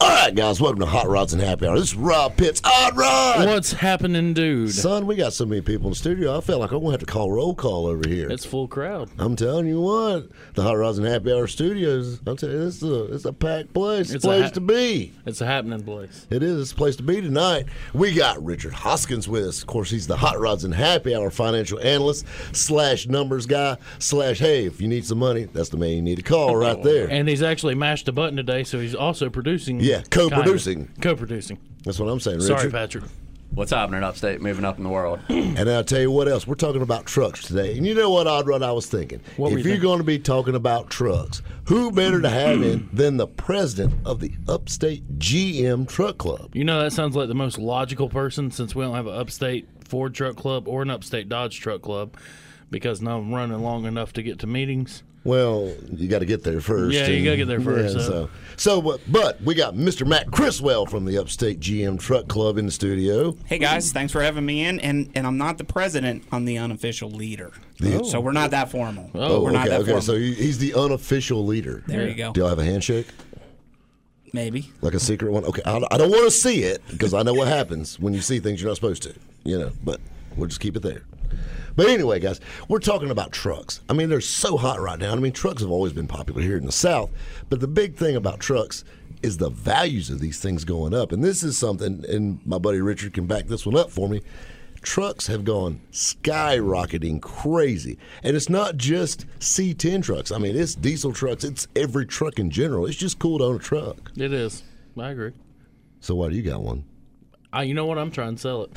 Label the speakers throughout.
Speaker 1: All right, guys, welcome to Hot Rods and Happy Hour. This is Rob Pitts. Hot Rod!
Speaker 2: What's happening, dude?
Speaker 1: Son, we got so many people in the studio. I felt like I'm going to have to call roll call over here.
Speaker 2: It's full crowd.
Speaker 1: I'm telling you what, the Hot Rods and Happy Hour studios, I'm telling you, it's a, it's a packed place. It's
Speaker 2: It's
Speaker 1: a place
Speaker 2: ha-
Speaker 1: to be.
Speaker 2: It's a happening place.
Speaker 1: It is. It's a place to be tonight. We got Richard Hoskins with us. Of course, he's the Hot Rods and Happy Hour financial analyst slash numbers guy slash, hey, if you need some money, that's the man you need to call right there.
Speaker 2: And he's actually mashed a button today, so he's also producing.
Speaker 1: Yeah, co-producing.
Speaker 2: Kind of. Co-producing.
Speaker 1: That's what I'm saying, Richard.
Speaker 2: Sorry, Patrick.
Speaker 3: What's happening upstate, moving up in the world?
Speaker 1: And I'll tell you what else. We're talking about trucks today. And you know what, Odd Rod, I was thinking?
Speaker 2: What were
Speaker 1: if
Speaker 2: you
Speaker 1: you're
Speaker 2: thinking?
Speaker 1: going to be talking about trucks, who better to have in than the president of the Upstate GM Truck Club?
Speaker 2: You know that sounds like the most logical person since we don't have an upstate Ford truck club or an upstate Dodge truck club because none of them running long enough to get to meetings.
Speaker 1: Well, you got to get there first.
Speaker 2: Yeah, you gotta get there first,
Speaker 1: yeah,
Speaker 2: so.
Speaker 1: so, so, but, but we got Mr. Matt Criswell from the Upstate GM Truck Club in the studio.
Speaker 4: Hey guys, thanks for having me in. And and I'm not the president. I'm the unofficial leader. So we're not that formal.
Speaker 1: Oh,
Speaker 4: we're
Speaker 1: okay,
Speaker 4: not that
Speaker 1: okay.
Speaker 4: formal.
Speaker 1: So he's the unofficial leader.
Speaker 4: there you go.
Speaker 1: Do y'all have a handshake?
Speaker 4: Maybe.
Speaker 1: Like a secret one? Okay, I, I don't want to see it because I know what happens when you see things you're not supposed to, you know, but we'll just keep it there. But anyway, guys, we're talking about trucks. I mean, they're so hot right now. I mean, trucks have always been popular here in the South, but the big thing about trucks is the values of these things going up. And this is something, and my buddy Richard can back this one up for me. Trucks have gone skyrocketing crazy. And it's not just C10 trucks. I mean, it's diesel trucks, it's every truck in general. It's just cool to own a truck.
Speaker 2: It is. I agree.
Speaker 1: So why do you got one?
Speaker 2: I, you know what? I'm trying to sell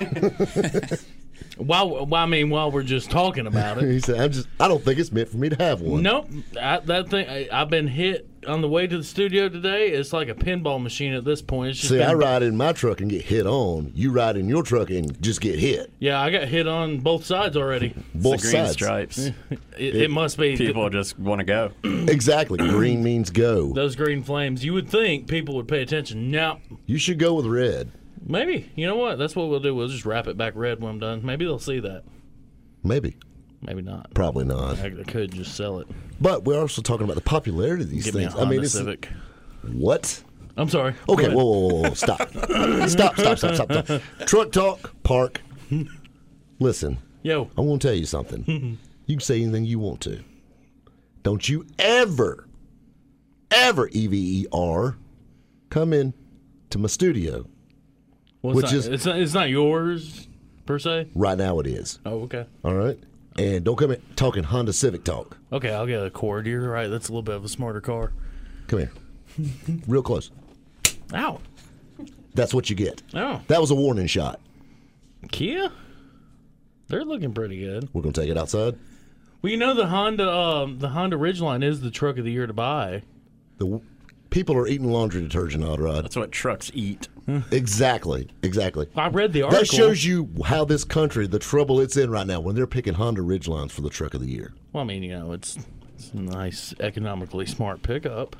Speaker 2: it. while, while I mean, while we're just talking about it.
Speaker 1: He said, "I'm just. I don't think it's meant for me to have one."
Speaker 2: Nope. I, that thing. I, I've been hit on the way to the studio today. It's like a pinball machine at this point. It's just
Speaker 1: See,
Speaker 2: been,
Speaker 1: I ride in my truck and get hit on. You ride in your truck and just get hit.
Speaker 2: Yeah, I got hit on both sides already.
Speaker 1: Both
Speaker 3: the green
Speaker 1: sides.
Speaker 3: stripes.
Speaker 2: It, it must be
Speaker 3: People just want to go.
Speaker 1: Exactly. Green means go.
Speaker 2: those green flames. You would think people would pay attention. No,
Speaker 1: You should go with red.
Speaker 2: Maybe. You know what? That's what we'll do. We'll just wrap it back red when I'm done. Maybe they'll see that.
Speaker 1: Maybe.
Speaker 2: Maybe not.
Speaker 1: Probably not.
Speaker 2: I could just sell it.
Speaker 1: But we're also talking about the popularity of these
Speaker 2: Give me a
Speaker 1: things.
Speaker 2: Honda
Speaker 1: I mean, it's
Speaker 2: Civic.
Speaker 1: what?
Speaker 2: I'm sorry.
Speaker 1: Okay, whoa, whoa, whoa, whoa, stop. stop, stop, stop, stop, stop. Truck talk, park. Listen,
Speaker 2: Yo,
Speaker 1: I want to tell you something. you can say anything you want to. Don't you ever, ever, EVER, come in to my studio.
Speaker 2: Well,
Speaker 1: which
Speaker 2: not,
Speaker 1: is-
Speaker 2: it's not, it's not yours per se.
Speaker 1: Right now it is.
Speaker 2: Oh, okay.
Speaker 1: All right? And don't come in talking Honda Civic talk.
Speaker 2: Okay, I'll get a Accord. You're right. That's a little bit of a smarter car.
Speaker 1: Come here. Real close.
Speaker 2: Ow.
Speaker 1: That's what you get.
Speaker 2: Oh,
Speaker 1: That was a warning shot.
Speaker 2: Kia. They're looking pretty good.
Speaker 1: We're going to take it outside.
Speaker 2: Well, you know the Honda, um, the Honda Ridgeline is the truck of the year to buy.
Speaker 1: The people are eating laundry detergent, Odd Rod.
Speaker 3: That's what trucks eat.
Speaker 1: Exactly. Exactly.
Speaker 2: I read the article.
Speaker 1: That shows you how this country, the trouble it's in right now, when they're picking Honda Ridgelines for the truck of the year.
Speaker 2: Well, I mean, you know, it's it's a nice, economically smart pickup.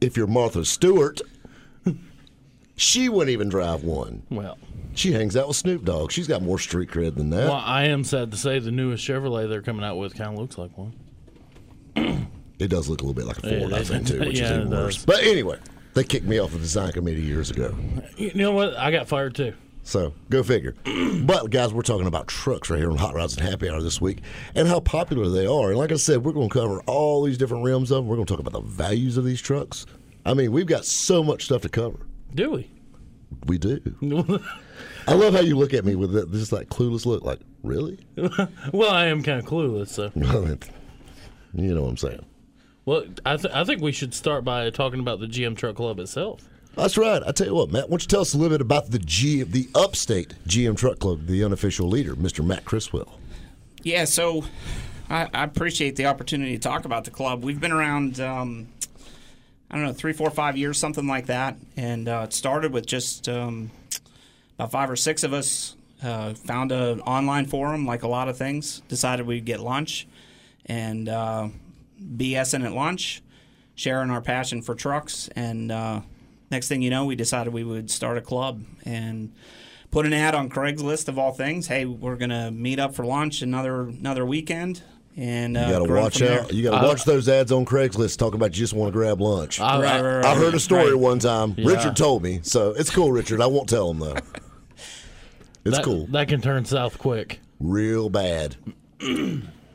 Speaker 1: If you're Martha Stewart, she wouldn't even drive one.
Speaker 2: Well,
Speaker 1: She hangs out with Snoop Dogg. She's got more street cred than that.
Speaker 2: well, I am sad to say the newest Chevrolet they're coming out with kind of looks like one.
Speaker 1: It does look a little bit like a Ford, I think, too, which
Speaker 2: Yeah,
Speaker 1: is even worse.
Speaker 2: does.
Speaker 1: But anyway, they kicked me off the design committee years ago.
Speaker 2: You know what? I got fired too.
Speaker 1: So go figure. but guys, we're talking about trucks right here on Hot Rods and Happy Hour this week and how popular they are. And like I said, we're going to cover all these different realms of them. We're going to talk about the values of these trucks. I mean, we've got so much stuff to cover.
Speaker 2: Do we?
Speaker 1: We do. I love how you look at me with that, this like clueless look. Like, really?
Speaker 2: well, I am kind of clueless. So,
Speaker 1: you know what I'm saying?
Speaker 2: Well, I, th- I think we should start by talking about the GM Truck Club itself.
Speaker 1: That's right. I tell you what, Matt. Why don't you tell us a little bit about the G, the Upstate GM Truck Club, the unofficial leader, Mr. Matt Criswell.
Speaker 4: Yeah, so I, I appreciate the opportunity to talk about the club. We've been around, um, I don't know, three, four, five years, something like that. And uh, it started with just um, about five or six of us. Uh, found an online forum, like a lot of things. Decided we'd get lunch, and uh, BSing at lunch, sharing our passion for trucks. And uh, next thing you know, we decided we would start a club and put an ad on Craigslist of all things. Hey, we're gonna meet up for lunch another another weekend. And uh,
Speaker 1: You got to watch
Speaker 4: from there.
Speaker 1: out. You got to watch those ads on Craigslist talking about you just want to grab lunch. I,
Speaker 2: I,
Speaker 4: Right, right, right.
Speaker 1: heard a story
Speaker 4: Right.
Speaker 1: one time. Richard told me, so it's cool, Richard. I won't tell him though. It's
Speaker 2: that,
Speaker 1: cool,
Speaker 2: That can turn south quick.
Speaker 1: real bad.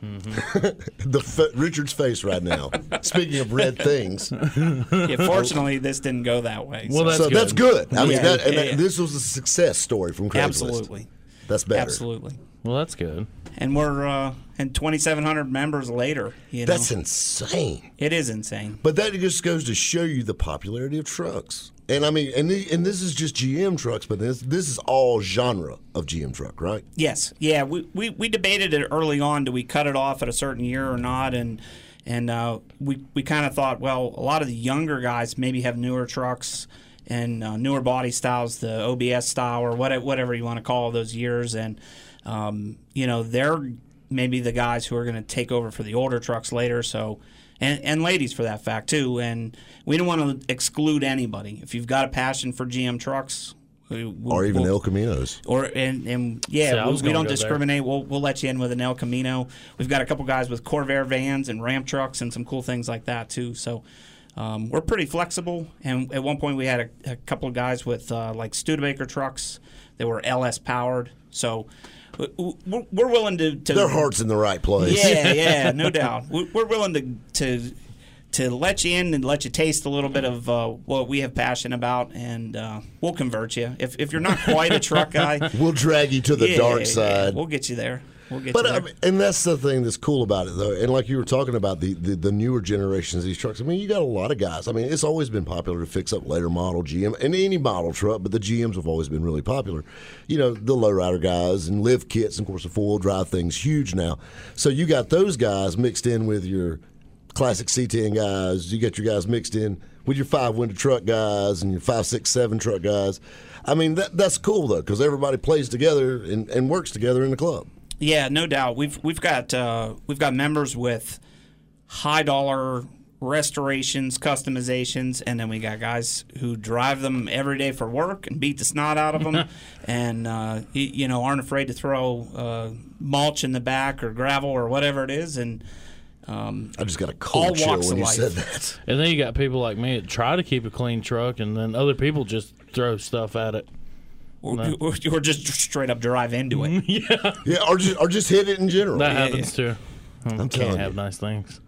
Speaker 1: the fa- Richard's face right now. Speaking of red things,
Speaker 4: Yeah, fortunately, this didn't go that way.
Speaker 2: Well,
Speaker 4: so-
Speaker 2: that's
Speaker 1: so
Speaker 2: good.
Speaker 1: that's good. I mean,
Speaker 4: Yeah,
Speaker 1: that, and
Speaker 4: yeah,
Speaker 1: that- this was a success story from Craigslist.
Speaker 4: absolutely,
Speaker 1: That's better.
Speaker 4: absolutely.
Speaker 2: Well, that's good.
Speaker 4: And we're uh, and 2,700 members later. You know,
Speaker 1: That's insane.
Speaker 4: it is insane.
Speaker 1: But that just goes to show you the popularity of trucks. And I mean, and the, and this is just GM trucks, but this this is all genre of GM truck, right?
Speaker 4: Yes, yeah. We, we, we debated it early on. Do we cut it off at a certain year or not? And and uh, we we kind of thought, well, a lot of the younger guys maybe have newer trucks and uh, newer body styles, the OBS style or whatever whatever you want to call those years, and um, you know they're maybe the guys who are going to take over for the older trucks later. So. And, and ladies for that fact too, and we don't want to exclude anybody. If you've got a passion for GM trucks, we- we'll-
Speaker 1: Or even
Speaker 4: we'll-
Speaker 1: El Caminos.
Speaker 4: or and, and
Speaker 2: See, I
Speaker 4: yeah, we,
Speaker 2: was
Speaker 4: we don't
Speaker 2: go there.
Speaker 4: discriminate. We'll we'll let you in with an El Camino. We've got a couple guys with Corvair vans and Ram trucks and some cool things like that too. So um, we're pretty flexible. And at one point we had a, a couple of guys with uh, like Studebaker trucks that were LS powered. So w- w- we're, we're willing to, to
Speaker 1: Their heart's in the right place.
Speaker 4: yeah, yeah, no doubt. We- We're willing to to to let you in and let you taste a little bit of uh, what we have passion about, and uh, we'll convert you. If if you're not quite a truck guy,
Speaker 1: We'll drag you to the
Speaker 4: yeah,
Speaker 1: dark
Speaker 4: yeah,
Speaker 1: side.
Speaker 4: we'll get you there. We'll get
Speaker 1: But I mean, and that's the thing that's cool about it, though. And like you were talking about the, the the newer generations of these trucks. I mean, you got a lot of guys. I mean, it's always been popular to fix up later model GM and any model truck, but the GMs have always been really popular. You know, the lowrider guys and lift kits, and of course, the four wheel drive thing's huge now. So you got those guys mixed in with your classic C10 guys. You got your guys mixed in with your five window truck guys and your five, six, seven truck guys. I mean, that that's cool though because everybody plays together and, and works together in the club.
Speaker 4: Yeah, no doubt. We've we've got uh, we've got members with high dollar restorations, customizations, and then we got guys who drive them every day for work and beat the snot out of them, and uh, you know aren't afraid to throw uh, mulch in the back or gravel or whatever it is, and um,
Speaker 1: I just got a
Speaker 4: All
Speaker 1: cold chill when
Speaker 4: of
Speaker 1: you
Speaker 4: life.
Speaker 1: said that.
Speaker 2: And then you got people like me that try to keep a clean truck, and then other people just throw stuff at it.
Speaker 4: Or, or just straight up drive into it.
Speaker 1: Yeah, yeah, or just or just hit it in general.
Speaker 2: That happens too. I
Speaker 1: telling
Speaker 2: can't
Speaker 1: you.
Speaker 2: have nice things.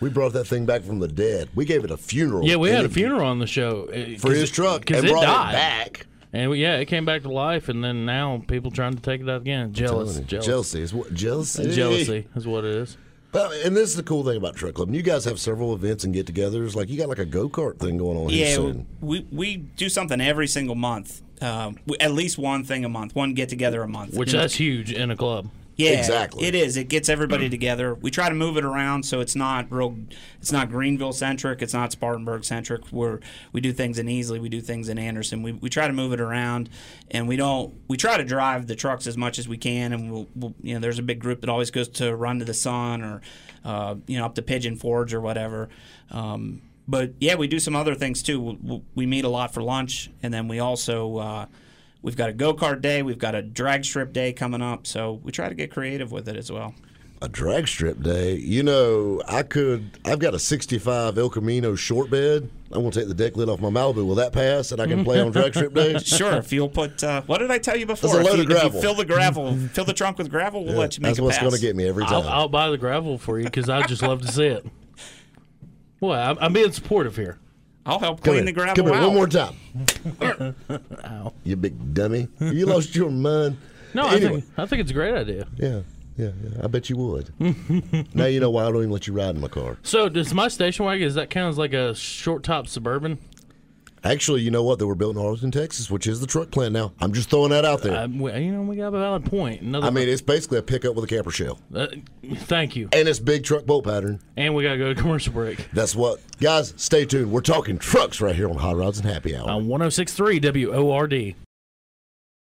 Speaker 1: We brought that thing back from the dead. We gave it a funeral.
Speaker 2: Yeah, we had a funeral on the show
Speaker 1: for his truck
Speaker 2: because
Speaker 1: and
Speaker 2: it
Speaker 1: brought
Speaker 2: died.
Speaker 1: it back.
Speaker 2: And we, yeah, it came back to life, and then now people trying to take it out again. Jealous, jealous,
Speaker 1: jealousy is what jealousy.
Speaker 2: jealousy is what it is.
Speaker 1: But, and this is the cool thing about Truck Club. You guys have several events and get-togethers. Like you got like a go kart thing going on here
Speaker 4: Yeah,
Speaker 1: soon.
Speaker 4: we we do something every single month. Uh, at least one thing a month, one get together a month.
Speaker 2: Which that's huge in a club.
Speaker 4: Yeah,
Speaker 1: Exactly.
Speaker 4: It is. It gets everybody together. We try to move it around so it's not real. It's not Greenville centric. It's not Spartanburg centric. Where we do things in Easley, we do things in Anderson. We, we try to move it around, and we don't. We try to drive the trucks as much as we can, and we'll, we'll you know there's a big group that always goes to Run to the Sun or uh, you know up to Pigeon Forge or whatever. Um, but yeah, we do some other things too. We, we meet a lot for lunch, and then we also. Uh, We've got a go kart day. We've got a drag strip day coming up. So we try to get creative with it as well.
Speaker 1: A drag strip day. You know, I could. I've got a '65 El Camino short bed. I'm gonna take the deck lid off my Malibu. Will that pass? And I can play on drag strip day.
Speaker 4: Sure, if you'll put uh, what did I tell you before?
Speaker 1: That's a
Speaker 4: if,
Speaker 1: load
Speaker 4: you,
Speaker 1: of
Speaker 4: if you
Speaker 1: gravel.
Speaker 4: fill the gravel, fill the trunk with gravel, we'll let you make
Speaker 1: That's
Speaker 4: a
Speaker 1: what's
Speaker 4: pass.
Speaker 1: gonna get me every time.
Speaker 2: I'll, I'll buy the gravel for you because I just love to see it. Well, I'm, I'm being supportive here.
Speaker 4: I'll help
Speaker 1: Come
Speaker 4: clean
Speaker 1: here.
Speaker 4: the gravel
Speaker 1: Come here
Speaker 4: out.
Speaker 1: one more time. Ow. You big dummy. You lost your mind.
Speaker 2: No, I think I think it's a great idea.
Speaker 1: Yeah, yeah, yeah. I bet you would. now you know why I don't even let you ride in my car.
Speaker 2: So does my station wagon does that count as like a short top suburban?
Speaker 1: Actually, you know what? They were built in Arlington, Texas, which is the truck plant now. I'm just throwing that out there.
Speaker 2: Uh, you know, we got a valid point. Another,
Speaker 1: I mean, it's basically a pickup with a camper shell.
Speaker 2: uh, thank you.
Speaker 1: And it's big truck bolt pattern.
Speaker 2: And we got to go to commercial break
Speaker 1: That's what. Guys, stay tuned. We're talking trucks right here on Hot Rods and Happy Hour.
Speaker 2: on 106.3 WORD.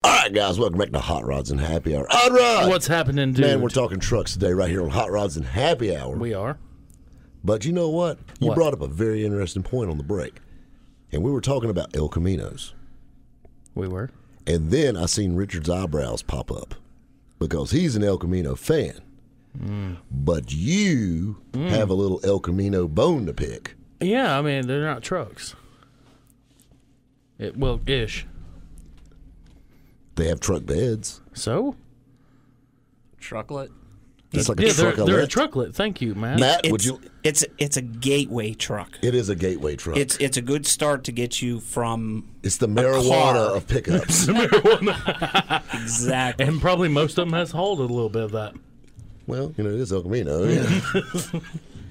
Speaker 1: All right, guys, welcome back to Hot Rods and Happy Hour. Hot Rod!
Speaker 2: What's happening, dude?
Speaker 1: Man, we're talking trucks today right here on Hot Rods and Happy Hour.
Speaker 2: we are.
Speaker 1: But you know what? You
Speaker 2: What?
Speaker 1: brought up a very interesting point on the break. And we were talking about El Caminos.
Speaker 2: We were.
Speaker 1: And then I seen Richard's eyebrows pop up because he's an El Camino fan.
Speaker 2: Mm.
Speaker 1: But you have a little El Camino bone to pick.
Speaker 2: Yeah, I mean, they're not trucks. It, well, ish.
Speaker 1: They have truck beds.
Speaker 2: So?
Speaker 3: Trucklet.
Speaker 1: It's like
Speaker 2: yeah,
Speaker 1: a
Speaker 2: they're, they're a trucklet. Thank you, Matt.
Speaker 1: Matt,
Speaker 4: It's,
Speaker 1: would you?
Speaker 4: it's it's a gateway truck.
Speaker 1: It is a gateway truck.
Speaker 4: It's it's a good start to get you from
Speaker 1: It's the marijuana
Speaker 4: car.
Speaker 1: of pickups. marijuana.
Speaker 4: exactly.
Speaker 2: And probably most of them has hauled a little bit of that.
Speaker 1: well, you know, it is El Camino. Yeah. you know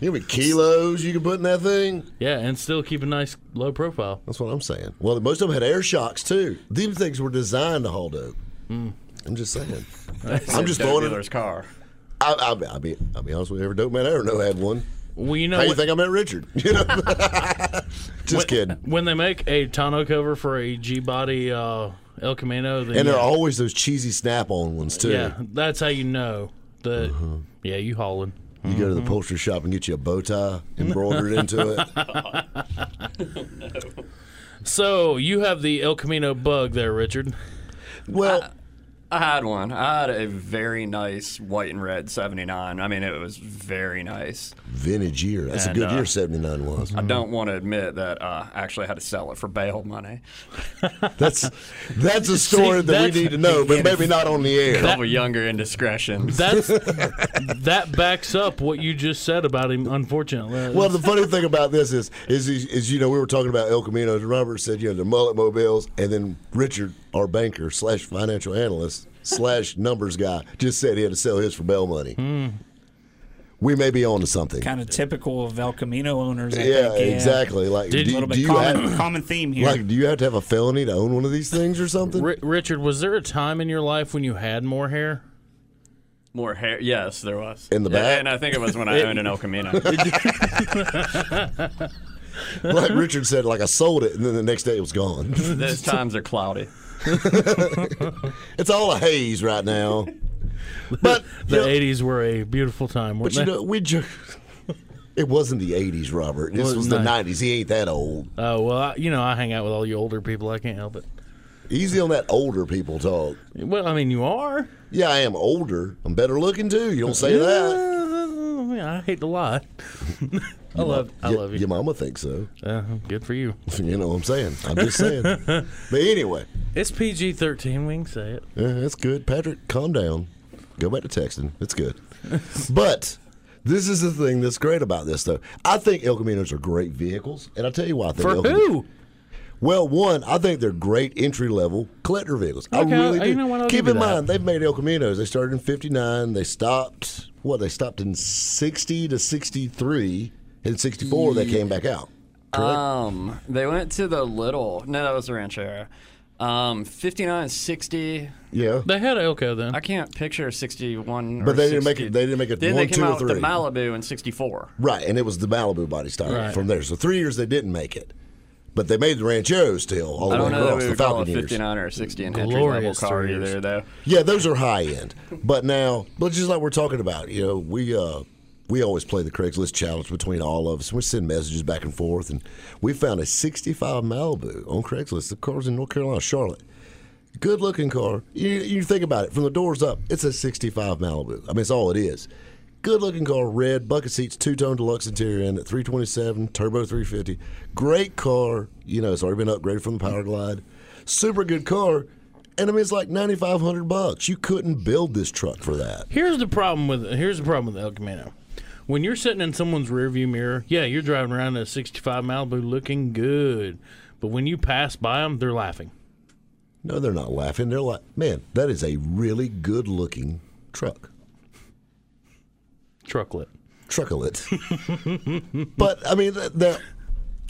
Speaker 1: how many kilos you can put in that thing?
Speaker 2: Yeah, and still keep a nice low profile.
Speaker 1: That's what I'm saying. Well, most of them had air shocks too. These things were designed to haul dope. Hmm. I'm just saying. I'm just
Speaker 3: Dope
Speaker 1: throwing it.
Speaker 3: dealer's car.
Speaker 1: I, I, I'll be, I'll be honest with you. Every dope man I ever know had one.
Speaker 2: Well, you know,
Speaker 1: How you think I met Richard? You know, just kidding.
Speaker 2: when they make a tonneau cover for a G body uh, El Camino, then
Speaker 1: And there
Speaker 2: yeah,
Speaker 1: are always those cheesy snap-on ones too.
Speaker 2: yeah, that's how you know that.
Speaker 1: Uh-huh.
Speaker 2: Yeah, you hauling.
Speaker 1: You go to the
Speaker 2: Mm-hmm.
Speaker 1: upholstery shop and get you a bow tie embroidered into it.
Speaker 2: So you have the El Camino bug there, Richard.
Speaker 1: Well,
Speaker 3: I had one. I had a very nice white and red 79. I mean, it was very nice.
Speaker 1: vintage year. That's a good
Speaker 3: uh,
Speaker 1: year. '79 was.
Speaker 3: I don't want to admit that uh, I actually had to sell it for bail money.
Speaker 1: That's that's a story that
Speaker 2: that's-
Speaker 1: we need to know, but maybe not on the air.
Speaker 3: A couple younger indiscretions.
Speaker 2: That's that backs up what you just said about him. Unfortunately,
Speaker 1: Well, the funny thing about this is, is, is you know, we were talking about El Camino. and Robert said, you know, the mullet mobiles, and then Richard, our banker slash financial analyst slash numbers guy, just said he had to sell his for bail money.
Speaker 2: Hmm.
Speaker 1: We may be on to something.
Speaker 4: kind of typical of El Camino owners. I
Speaker 1: yeah,
Speaker 4: think,
Speaker 1: exactly. Like,
Speaker 2: Did-
Speaker 1: do,
Speaker 4: A little
Speaker 1: do
Speaker 4: bit
Speaker 1: you
Speaker 4: common,
Speaker 1: have,
Speaker 4: common theme here.
Speaker 1: like, do you have to have a felony to own one of these things or something?
Speaker 2: Ri- Richard, was there a time in your life when you had more hair?
Speaker 3: More hair. Yes, there was.
Speaker 1: In the
Speaker 3: Yeah,
Speaker 1: back?
Speaker 3: And I think it was when I owned an El Camino.
Speaker 1: like Richard said, like I sold it, and then the next day it was gone.
Speaker 3: Those times are cloudy.
Speaker 1: it's all a haze right now. But
Speaker 2: The
Speaker 1: you know,
Speaker 2: '80s were a beautiful time,
Speaker 1: but you
Speaker 2: they?
Speaker 1: know, we just. It wasn't the '80s, Robert. This
Speaker 2: Well,
Speaker 1: was the
Speaker 2: no.
Speaker 1: '90s. He ain't that old.
Speaker 2: Oh well, I, you know, I hang out with all you older people. I can't help it.
Speaker 1: Easy on that older people talk.
Speaker 2: Well, I mean, you are.
Speaker 1: Yeah, I am older. I'm better looking too. You don't say that.
Speaker 2: Yeah, I hate to lie. I love, I
Speaker 1: Y-
Speaker 2: love you.
Speaker 1: Your mama thinks so.
Speaker 2: Uh, good for you.
Speaker 1: You know what I'm saying? I'm just saying. but anyway,
Speaker 2: It's PG thirteen. We can say it.
Speaker 1: yeah, that's good. Patrick, calm down. Go back to texting. It's good. but this is the thing that's great about this, though. I think El Caminos are great vehicles, and I'll tell you why. I think
Speaker 2: For
Speaker 1: El Camino-
Speaker 2: who?
Speaker 1: Well, one, I think they're great entry level collector vehicles. I
Speaker 2: Okay,
Speaker 1: really
Speaker 2: uh,
Speaker 1: do.
Speaker 2: you know what, I'll
Speaker 1: Keep
Speaker 2: give you
Speaker 1: in
Speaker 2: that.
Speaker 1: mind, they've made El Caminos. They started in '59. They stopped. What? They stopped in '60 to '63. In '64, they came back out. Correct.
Speaker 3: Um, they went to the little. No, that was the Ranchero. Um, 59, 60.
Speaker 1: yeah.
Speaker 2: They had Elko then.
Speaker 3: I can't picture 61. or
Speaker 1: But they didn't make it- they didn't make it
Speaker 3: Then
Speaker 1: one,
Speaker 3: they came
Speaker 1: two, or
Speaker 3: out with the. Malibu in 64.
Speaker 1: Right, and it was the Malibu body style
Speaker 2: Right.
Speaker 1: from there. So three years they didn't make it, but they made the Ranchero still all the way
Speaker 3: don't know that
Speaker 1: across
Speaker 3: we
Speaker 1: the
Speaker 3: would call
Speaker 1: Falcon
Speaker 3: it
Speaker 1: years.
Speaker 3: 59 or 60 in entry level
Speaker 2: Glorious
Speaker 3: car
Speaker 2: three years.
Speaker 3: either, though.
Speaker 1: Yeah, those are high end. But now, but just like we're talking about, you know, we uh we always play the Craigslist challenge between all of us. We send messages back and forth, and we found a '65 Malibu on Craigslist. The car's in North Carolina, Charlotte. Good looking car. You, you think about it from the doors up. It's a '65 Malibu. I mean, it's all it is. Good looking car, red bucket seats, two tone deluxe interior in it, 327 turbo 350. Great car. You know, it's already been upgraded from the Power Glide. Super good car. And I mean, it's like 9500 bucks. You couldn't build this truck for that.
Speaker 2: Here's the problem with here's the problem with El Camino. When you're sitting in someone's rearview mirror, yeah, you're driving around in a '65 Malibu looking good, but when you pass by them, they're laughing.
Speaker 1: No, they're not laughing. They're like, man, that is a really good looking truck.
Speaker 2: Trucklet.
Speaker 1: Trucklet. but, I mean, th- they're.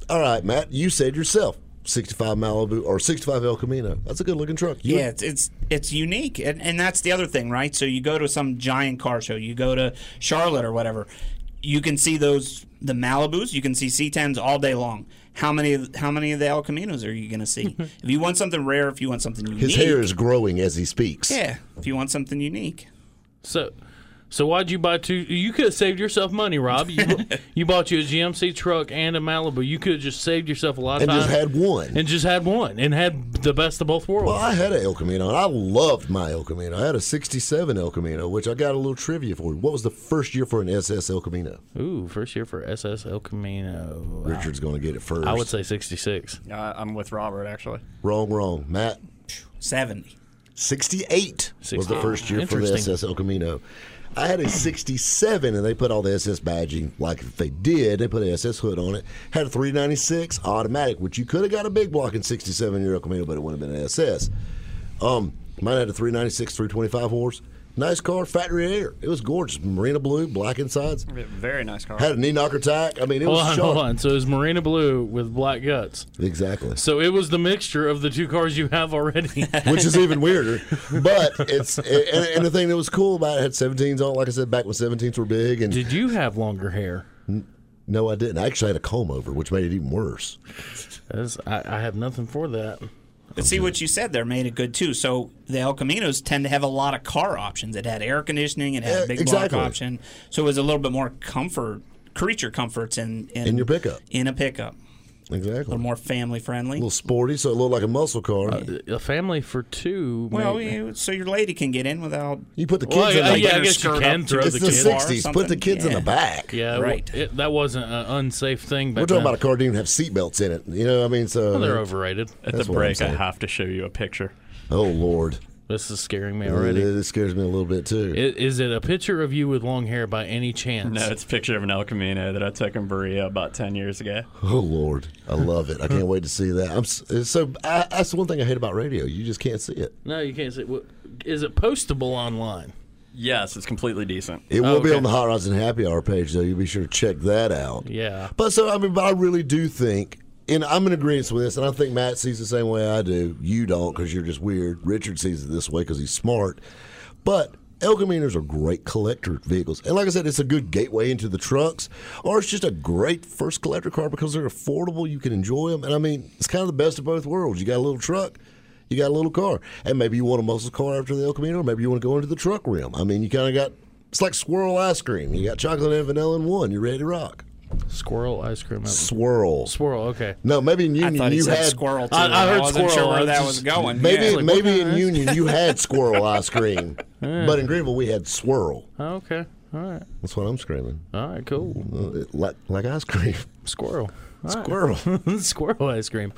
Speaker 1: All right, Matt, you said yourself. 65 Malibu or 65 El Camino. That's a good looking truck. You-
Speaker 4: Yeah, it's it's it's unique, and, and that's the other thing, right? So you go to some giant car show, you go to Charlotte or whatever, you can see those the Malibus, you can see C10s all day long. How many of- how many of the El Caminos are you going to see? if you want something rare, if you want something unique,
Speaker 1: His hair is growing as he speaks.
Speaker 4: yeah. If you want something unique,
Speaker 2: So, so why'd you buy two? You could have saved yourself money, Rob. You, you bought you a GMC truck and a Malibu. You could have just saved yourself a lot of
Speaker 1: And
Speaker 2: time
Speaker 1: just had one.
Speaker 2: and just had one and had the best of both worlds.
Speaker 1: Well, I had an El Camino, and I loved my El Camino. I had a 67 El Camino, which I got a little trivia for. What was the first year for an SS El Camino?
Speaker 2: Ooh, first year for SS El Camino.
Speaker 1: Richard's going to get it first.
Speaker 2: I would say 66.
Speaker 3: Uh, I'm with Robert actually.
Speaker 1: Wrong, wrong. Matt,
Speaker 4: seventy.
Speaker 1: 68 was the first year for the
Speaker 2: Interesting.
Speaker 1: SS El Camino. I had a 67, and they put all the SS badging like if they did. They put an SS hood on it. Had a 396 automatic, which you could have got a big block in 67 year El Camino, but it wouldn't have been an SS. Um, mine had a 396, 325 horse. Nice car, factory air. It was gorgeous. Marina blue, black insides.
Speaker 3: Very nice car.
Speaker 1: Had a knee knocker tach. I mean, it
Speaker 2: Hold
Speaker 1: was
Speaker 2: on,
Speaker 1: sharp.
Speaker 2: hold on. So it's Marina Blue with black guts.
Speaker 1: Exactly.
Speaker 2: So it was the mixture of the two cars you have already.
Speaker 1: which is even weirder. But it's and, and the thing that was cool about it had 17s on. it, Like I said, back when 17s were big. And
Speaker 2: Did you have longer hair?
Speaker 1: no, I didn't. I actually had a comb over, which made it even worse.
Speaker 2: I, I have nothing for that.
Speaker 4: But see what you said there made it good too. So the El Caminos tend to have a lot of car options. It had air conditioning, it had
Speaker 1: Yeah,
Speaker 4: a big
Speaker 1: exactly.
Speaker 4: block option, so it was a little bit more comfort, creature comforts in in,
Speaker 1: In your pickup.
Speaker 4: In a pickup, a little more family friendly.
Speaker 1: a little sporty, so it looked like a muscle car.
Speaker 2: Uh, a family for two.
Speaker 4: well, you, so your lady can get in without.
Speaker 1: you put the kids
Speaker 2: Well,
Speaker 1: in
Speaker 2: yeah,
Speaker 1: the
Speaker 2: yeah, I guess you can throw
Speaker 1: It's
Speaker 2: the
Speaker 1: the
Speaker 2: kids.
Speaker 4: car or
Speaker 1: 60s. Put the
Speaker 4: something.
Speaker 1: kids in the back.
Speaker 2: Yeah,
Speaker 4: Right.
Speaker 2: Right. It, that wasn't an unsafe thing. Back
Speaker 1: We're talking
Speaker 2: then.
Speaker 1: about a car that didn't have seatbelts in it. You know what I mean? So
Speaker 2: Well, they're overrated.
Speaker 3: At the break, I have to show you a picture.
Speaker 1: Oh Lord,
Speaker 2: This is scaring me already.
Speaker 1: it scares me a little bit too.
Speaker 2: I- Is it a picture of you with long hair by any chance?
Speaker 3: No, it's a picture of an El Camino that I took in Berea about 10 years ago.
Speaker 1: oh Lord, I love it. I can't wait to see that. I'm so. I, that's the one thing I hate about radio. You just can't see it.
Speaker 2: No, you can't see what- Is it postable online?
Speaker 3: Yes, it's completely decent.
Speaker 1: It will be
Speaker 2: okay.
Speaker 1: on the Hot Rods and Happy Hour page, though. You'll be sure to check that out.
Speaker 2: Yeah.
Speaker 1: But so I mean, but I really do think, and I'm in agreement with this, and I think Matt sees the same way I do. You don't because you're just weird. Richard sees it this way because he's smart. But El Caminos are great collector vehicles, and like I said, it's a good gateway into the trucks, or it's just a great first collector car because they're affordable. You can enjoy them, and I mean, it's kind of the best of both worlds. You got a little truck. You got a little car, and maybe you want a muscle car after the El Camino, or maybe you want to go into the truck rim. I mean, you kind of got it's like swirl ice cream. You got chocolate and vanilla in one. You're ready to rock.
Speaker 2: Squirrel ice cream.
Speaker 1: Swirl.
Speaker 2: Swirl. Okay.
Speaker 1: No, maybe in
Speaker 4: I
Speaker 1: Union
Speaker 4: thought he
Speaker 1: you
Speaker 4: said
Speaker 1: had
Speaker 4: squirrel too.
Speaker 2: I- I heard
Speaker 4: wasn't
Speaker 2: squirrel.
Speaker 4: sure where that was going.
Speaker 1: maybe
Speaker 4: Yeah.
Speaker 2: like,
Speaker 1: maybe
Speaker 2: what
Speaker 1: in
Speaker 2: kind
Speaker 1: Union you had squirrel ice cream, but in Greenville we had swirl.
Speaker 2: Oh, okay. All right.
Speaker 1: That's what I'm screaming.
Speaker 2: All right. Cool.
Speaker 1: Uh, it- Like like ice cream.
Speaker 2: Squirrel. All right.
Speaker 1: Squirrel.
Speaker 2: Squirrel ice cream.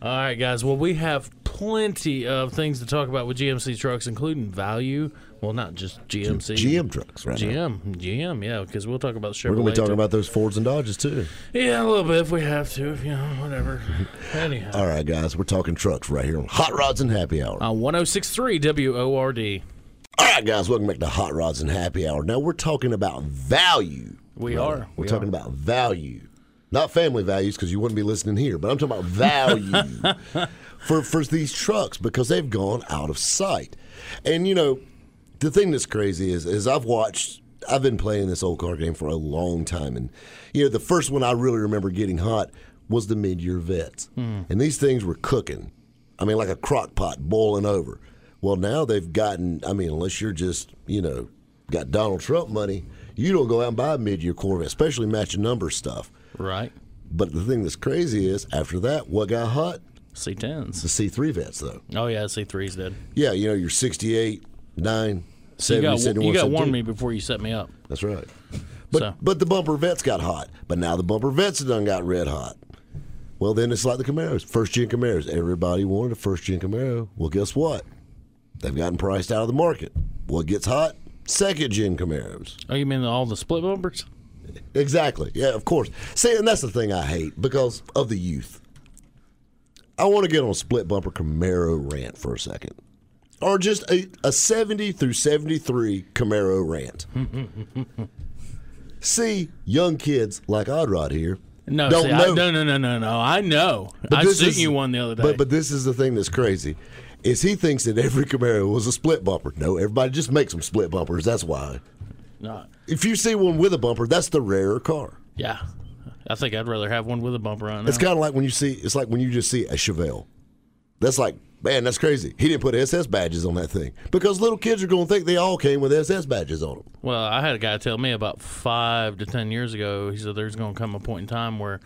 Speaker 2: All right, guys. Well, we have plenty of things to talk about with GMC trucks, including value. Well, not just GMC.
Speaker 1: GM trucks, right? now.
Speaker 2: GM. GM. Yeah, because we'll talk about Chevrolet.
Speaker 1: We're gonna be talking about those Fords and Dodges too.
Speaker 2: Yeah, a little bit if we have to. if, You know, whatever. Anyhow.
Speaker 1: All right, guys, we're talking trucks right here on Hot Rods and Happy Hour.
Speaker 2: Uh, on 1063 WORD.
Speaker 1: All right, guys, welcome back to Hot Rods and Happy Hour. Now we're talking about value.
Speaker 2: We
Speaker 1: Right.
Speaker 2: are.
Speaker 1: We're
Speaker 2: We
Speaker 1: talking
Speaker 2: are.
Speaker 1: about value, not family values, because you wouldn't be listening here. But I'm talking about value for for these trucks because they've gone out of sight. And you know, the thing that's crazy is is I've watched. I've been playing this old car game for a long time, and you know, the first one I really remember getting hot was the mid-year Vettes, hmm. and these things were cooking. I mean, like a crock pot boiling over. Well, now they've gotten. I mean, unless you're just you know got Donald Trump money, you don't go out and buy a mid-year Corvette, especially matching number stuff.
Speaker 2: Right.
Speaker 1: But the thing that's crazy is after that, what got hot?
Speaker 2: C10s.
Speaker 1: The C3 Vettes, though.
Speaker 2: Oh, yeah, C3s did.
Speaker 1: Yeah, you know, your 68, 9,
Speaker 2: You got,
Speaker 1: 71,
Speaker 2: you got
Speaker 1: 72.
Speaker 2: warn me before you set me up.
Speaker 1: That's right. But
Speaker 2: So-
Speaker 1: but the bumper Vettes got hot. But now the bumper Vettes have done got red hot. Well, then it's like the Camaros, first gen Camaros. Everybody wanted a first gen Camaro. Well, guess what? They've gotten priced out of the market. What gets hot? Second gen Camaros.
Speaker 2: Oh, you mean all the split bumpers?
Speaker 1: Exactly. Yeah, of course. See, and that's the thing I hate because of the youth. I want to get on a split bumper Camaro rant for a second. Or just a, a 70 through 73 Camaro rant. See, young kids like Odd Rod here,
Speaker 2: No,
Speaker 1: Don't
Speaker 2: see,
Speaker 1: know.
Speaker 2: I, no, no, no, no, no. I know. I
Speaker 1: this
Speaker 2: sent you one the other day.
Speaker 1: But but this is the thing that's crazy. Is he thinks that every Camaro was a split bumper. No, everybody just makes them split bumpers. That's why.
Speaker 2: no,
Speaker 1: If you see one with a bumper, that's the rarer car.
Speaker 2: yeah, I think I'd rather have one with a bumper on.
Speaker 1: It's kind of like when you see. It's like when you just see a Chevelle. That's like, man, that's crazy. He didn't put SS badges on that thing because little kids are going to think they all came with SS badges on them.
Speaker 2: Well, I had a guy tell me about five to ten years ago. He said there's going to come a point in time where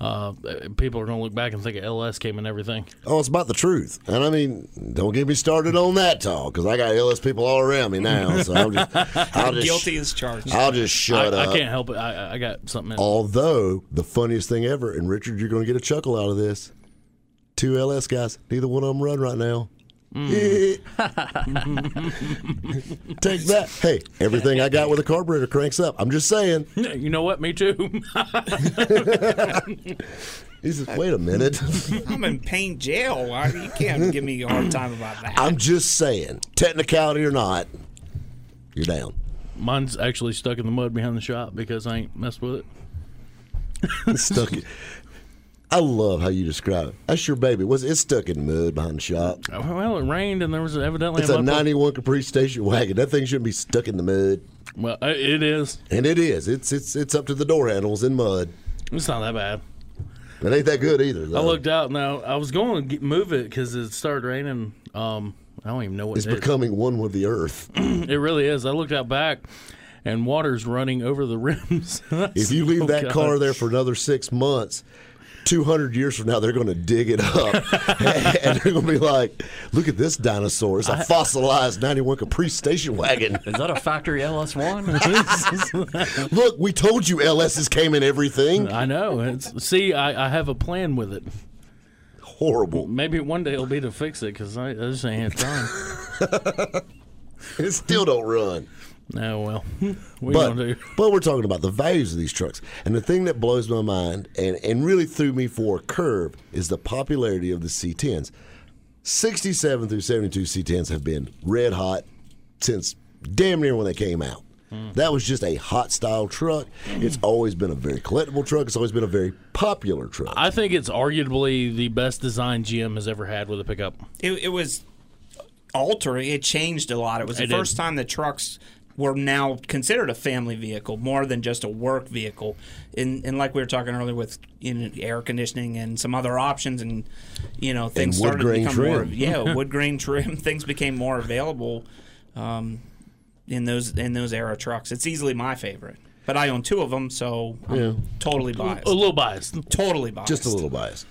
Speaker 2: uh, people are going to look back and think LS came in everything.
Speaker 1: Oh, it's about the truth. And I mean, don't get me started on that talk because I got LS people all around me now. So I'm just, I'll just
Speaker 4: Guilty as charged.
Speaker 1: I'll just shut
Speaker 2: I,
Speaker 1: up.
Speaker 2: I can't help it. I, I got something. In.
Speaker 1: Although the funniest thing ever, and Richard, you're going to get a chuckle out of this. Two LS guys, neither one of them run right now. Mm. Take that. Hey, everything I got with a carburetor cranks up. I'm just saying.
Speaker 2: You know what? Me too.
Speaker 1: He says, wait a minute.
Speaker 4: I'm in paint jail. Why- You can't give me a hard time about that.
Speaker 1: I'm just saying, technicality or not, you're down.
Speaker 2: Mine's actually stuck in the mud behind the shop because I ain't messed with it.
Speaker 1: Stuck. in- I love how you describe it. That's your baby. Was it stuck in the mud behind the shop?
Speaker 2: Well, it rained and there was evidently
Speaker 1: It's a
Speaker 2: mud-
Speaker 1: 91 Caprice station wagon. That thing shouldn't be stuck in the mud.
Speaker 2: Well, uh, it is.
Speaker 1: And it is. It's it's it's up to the door handles in mud.
Speaker 2: It's not that bad.
Speaker 1: It ain't that good either. Though.
Speaker 2: I looked out now. I was going to get, move it because it started raining. Um, I don't even know what
Speaker 1: It's
Speaker 2: it is.
Speaker 1: becoming one with the earth.
Speaker 2: It really is. I looked out back, and water's running over the rims.
Speaker 1: If you leave
Speaker 2: Oh,
Speaker 1: that
Speaker 2: God.
Speaker 1: car there for another six months, 200 years from now, they're going to dig it up. and they're going to be like, look at this dinosaur. It's a fossilized 91 Caprice station wagon.
Speaker 3: Is that a factory LS1?
Speaker 1: Look, we told you LSs came in everything.
Speaker 2: I know. It's, see, I, I have a plan with it.
Speaker 1: Horrible.
Speaker 2: Maybe one day it'll be to fix it because I, I just ain't had time.
Speaker 1: It still don't run.
Speaker 2: No, well, what
Speaker 1: But,
Speaker 2: you gonna do?
Speaker 1: but we're talking about the values of these trucks. And the thing that blows my mind and, and really threw me for a curve is the popularity of the C10s. 67 through 72 C10s have been red hot since damn near when they came out. Hmm. That was just a hot style truck. It's always been a very collectible truck. It's always been a very popular truck.
Speaker 2: I think it's arguably the best design GM has ever had with a pickup.
Speaker 4: it, it was altering. It changed a lot. It was the
Speaker 2: It did.
Speaker 4: first time the trucks were now considered a family vehicle more than just a work vehicle. And, and like we were talking earlier with you know, air conditioning and some other options, and you know things started to become
Speaker 1: trim.
Speaker 4: more yeah wood grain trim. Things became more available um, in those in those era trucks. It's easily my favorite. But I own two of them, so I'm totally biased.
Speaker 2: A little biased.
Speaker 4: Totally biased.
Speaker 1: just a little biased.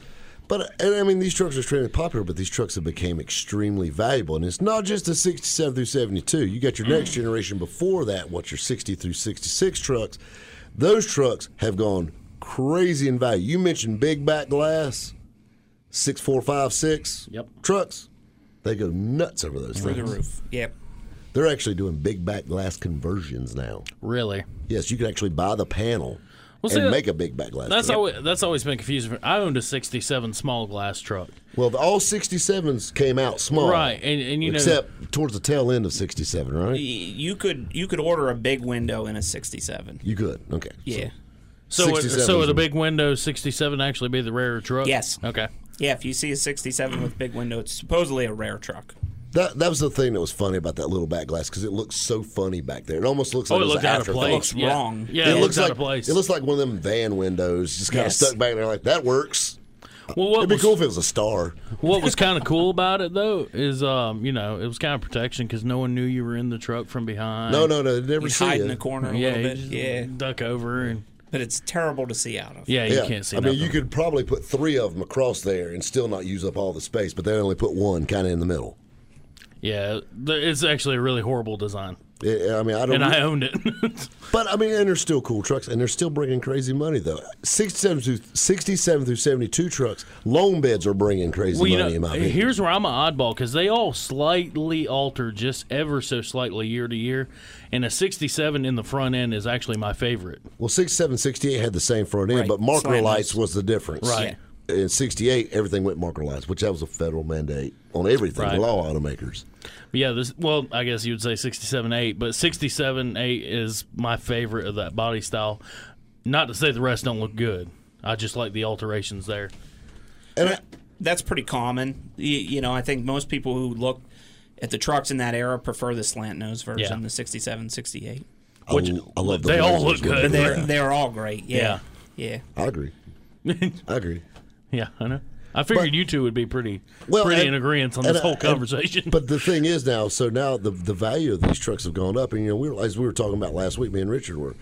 Speaker 1: But and I mean, these trucks are extremely popular, but these trucks have become extremely valuable, and it's not just the 67 through 72. You got your next mm. generation before that. What's your 60 through 66 trucks? Those trucks have gone crazy in value. You mentioned big back glass, six four five six.
Speaker 2: Yep.
Speaker 1: Trucks, they go nuts over those
Speaker 4: through the
Speaker 1: things.
Speaker 4: roof. Yep.
Speaker 1: They're actually doing big back glass conversions now.
Speaker 2: Really.
Speaker 1: Yes, you can actually buy the panel
Speaker 2: Well,
Speaker 1: and
Speaker 2: see,
Speaker 1: make a big back glass.
Speaker 2: That's
Speaker 1: truck.
Speaker 2: always that's always been confusing. for I owned a '67 small glass truck.
Speaker 1: Well, the, all 67s came out small.
Speaker 2: Right, and- and you know-
Speaker 1: Except towards the tail end of 67, right?
Speaker 4: You could you could order a big window in a 67.
Speaker 1: You could. Okay.
Speaker 4: Yeah.
Speaker 2: So, would,
Speaker 1: 67
Speaker 2: so
Speaker 1: is
Speaker 2: would a
Speaker 1: a-
Speaker 2: big window '67 actually be the rarer truck?
Speaker 4: Yes.
Speaker 2: Okay.
Speaker 4: Yeah, if you see a 67 with big window, it's supposedly a rare truck.
Speaker 1: That that was the thing that was funny about that little back glass because it looks so funny back there. It almost looks
Speaker 2: Oh,
Speaker 1: like
Speaker 2: it
Speaker 1: was
Speaker 2: looked
Speaker 1: an
Speaker 2: out of
Speaker 1: afterthought.
Speaker 2: place.
Speaker 4: looks
Speaker 2: yeah.
Speaker 4: wrong.
Speaker 2: Yeah,
Speaker 1: It, looks
Speaker 2: out
Speaker 1: like
Speaker 2: of place.
Speaker 1: it looks like one of them van windows, just kind
Speaker 4: Yes.
Speaker 1: of stuck back there. Like that works.
Speaker 2: well, what
Speaker 1: It'd be
Speaker 2: was,
Speaker 1: cool if it was a star.
Speaker 2: what was kind of cool about it though is, um, you know, it was kind of protection because no one knew you were in the truck from behind.
Speaker 1: No, no, no. they'd Never
Speaker 4: You
Speaker 1: see
Speaker 4: hide
Speaker 1: you.
Speaker 4: in the corner a
Speaker 2: Yeah,
Speaker 4: little bit. Yeah.
Speaker 2: duck over and
Speaker 4: But it's terrible to see out of.
Speaker 2: yeah, you can't see.
Speaker 1: I mean, you could probably put three of them across there and still not use up all the space, but they only put one kind of in the middle.
Speaker 2: Yeah, it's actually a really horrible design,
Speaker 1: Yeah, I mean, I don't.
Speaker 2: and I owned it.
Speaker 1: But I mean, and they're still cool trucks, and they're still bringing crazy money though. Sixty-seven through sixty-seven through seventy-two trucks, long beds are bringing crazy
Speaker 2: well,
Speaker 1: money.
Speaker 2: know,
Speaker 1: in my opinion.
Speaker 2: here's where I'm an oddball because they all slightly alter just ever so slightly year to year, and a '67 in the front end is actually my favorite.
Speaker 1: well, 67, 68 had the same front end,
Speaker 4: Right.
Speaker 1: but marker
Speaker 4: Slant
Speaker 1: lights was the difference.
Speaker 2: Right.
Speaker 1: In '68, everything went marker lights, which that was a federal mandate on everything.
Speaker 2: Right.
Speaker 1: Law automakers.
Speaker 2: But yeah, this well, I guess you would say 67 8, but 67 8 is my favorite of that body style. Not to say the rest don't look good. I just like the alterations there.
Speaker 1: And I,
Speaker 4: That's pretty common. You, you know, I think most people who look at the trucks in that era prefer the slant nose version,
Speaker 2: Yeah.
Speaker 4: the 67, 68.
Speaker 1: I, I love the
Speaker 2: they all look good.
Speaker 4: they're they're all great. Yeah. Yeah.
Speaker 1: I agree. I agree.
Speaker 2: Yeah, I know. I figured
Speaker 1: But-
Speaker 2: you two would be pretty
Speaker 1: Well,
Speaker 2: pretty
Speaker 1: and-
Speaker 2: in agreement on
Speaker 1: and
Speaker 2: this
Speaker 1: I-
Speaker 2: whole
Speaker 1: and-
Speaker 2: conversation.
Speaker 1: but the thing is now, so now the the value of these trucks have gone up, and you know, we were, as we were talking about last week, me and Richard were.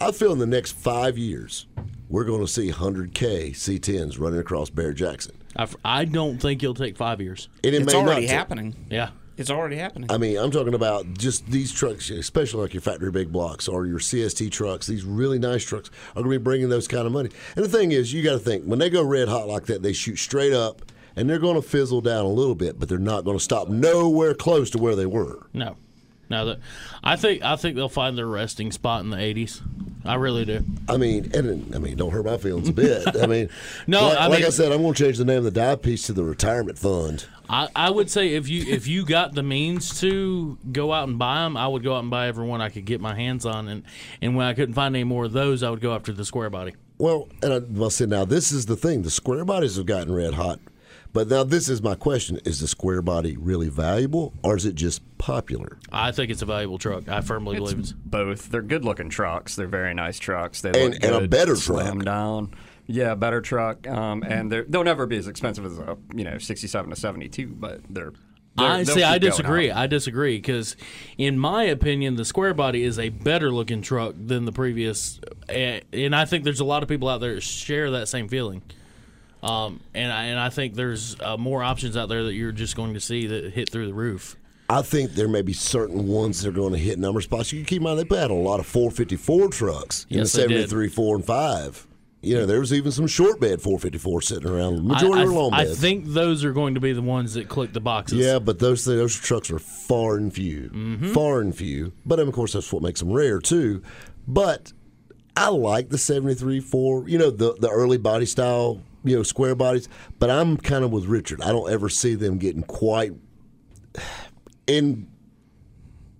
Speaker 1: I feel in the next five years, we're going to see 100k C10s running across Barrett-Jackson,
Speaker 2: I, I don't think it'll take five years.
Speaker 1: and it
Speaker 4: It's
Speaker 1: may
Speaker 4: already
Speaker 1: not ta-
Speaker 4: happening.
Speaker 2: Yeah.
Speaker 4: It's already happening.
Speaker 1: I mean, I'm talking about just these trucks, especially like your factory big blocks or your CST trucks. These really nice trucks are going to be bringing those kind of money. And the thing is, you got to think when they go red hot like that, they shoot straight up, and they're going to fizzle down a little bit, but they're not going to stop nowhere close to where they were.
Speaker 2: No. No, that I think I think they'll find their resting spot in the 80s. I really do.
Speaker 1: I mean, and I mean, don't hurt my feelings a bit. I mean,
Speaker 2: No,
Speaker 1: like,
Speaker 2: I
Speaker 1: like I said, I'm going to change the name of the dive piece to the retirement fund.
Speaker 2: I, I would say if you if you got the means to go out and buy them, I would go out and buy every one I could get my hands on, and and when I couldn't find any more of those, I would go after the square body.
Speaker 1: Well, and I, well, see, now this is the thing: the square bodies have gotten red hot. But now this is my question: Is the square body really valuable, or is it just popular?
Speaker 2: I think it's a valuable truck. I firmly believe it's.
Speaker 3: both. They're good looking trucks. They're very nice trucks. They
Speaker 1: And-
Speaker 3: look
Speaker 1: and a
Speaker 3: good,
Speaker 1: better
Speaker 3: slam
Speaker 1: truck.
Speaker 3: down. Yeah, better truck. Um, and they're, they'll never be as expensive as a you know 67 to 72, but they're. they're
Speaker 2: I see. I disagree. I disagree because, in my opinion, the square body is a better looking truck than the previous, eh, and I think there's a lot of people out there that share that same feeling. Um, and I, and I think there's uh, more options out there that you're just going to see that hit through the roof.
Speaker 1: I think there may be certain ones that are going to hit number spots. You can keep in mind they put out a lot of 454 trucks in
Speaker 2: Yes,
Speaker 1: the
Speaker 2: they did.
Speaker 1: 73, 4, and 5. You know, there was even some short bed 454 sitting around. Majority
Speaker 2: I, I,
Speaker 1: long
Speaker 2: I think those are going to be the ones that click the boxes.
Speaker 1: Yeah, but those those trucks are far and few,
Speaker 2: Mm-hmm.
Speaker 1: far and few. But of course, that's what makes them rare too. But I like the seventy three four. You know, the the early body style. You know, square bodies. But I'm kind of with Richard. I don't ever see them getting quite in.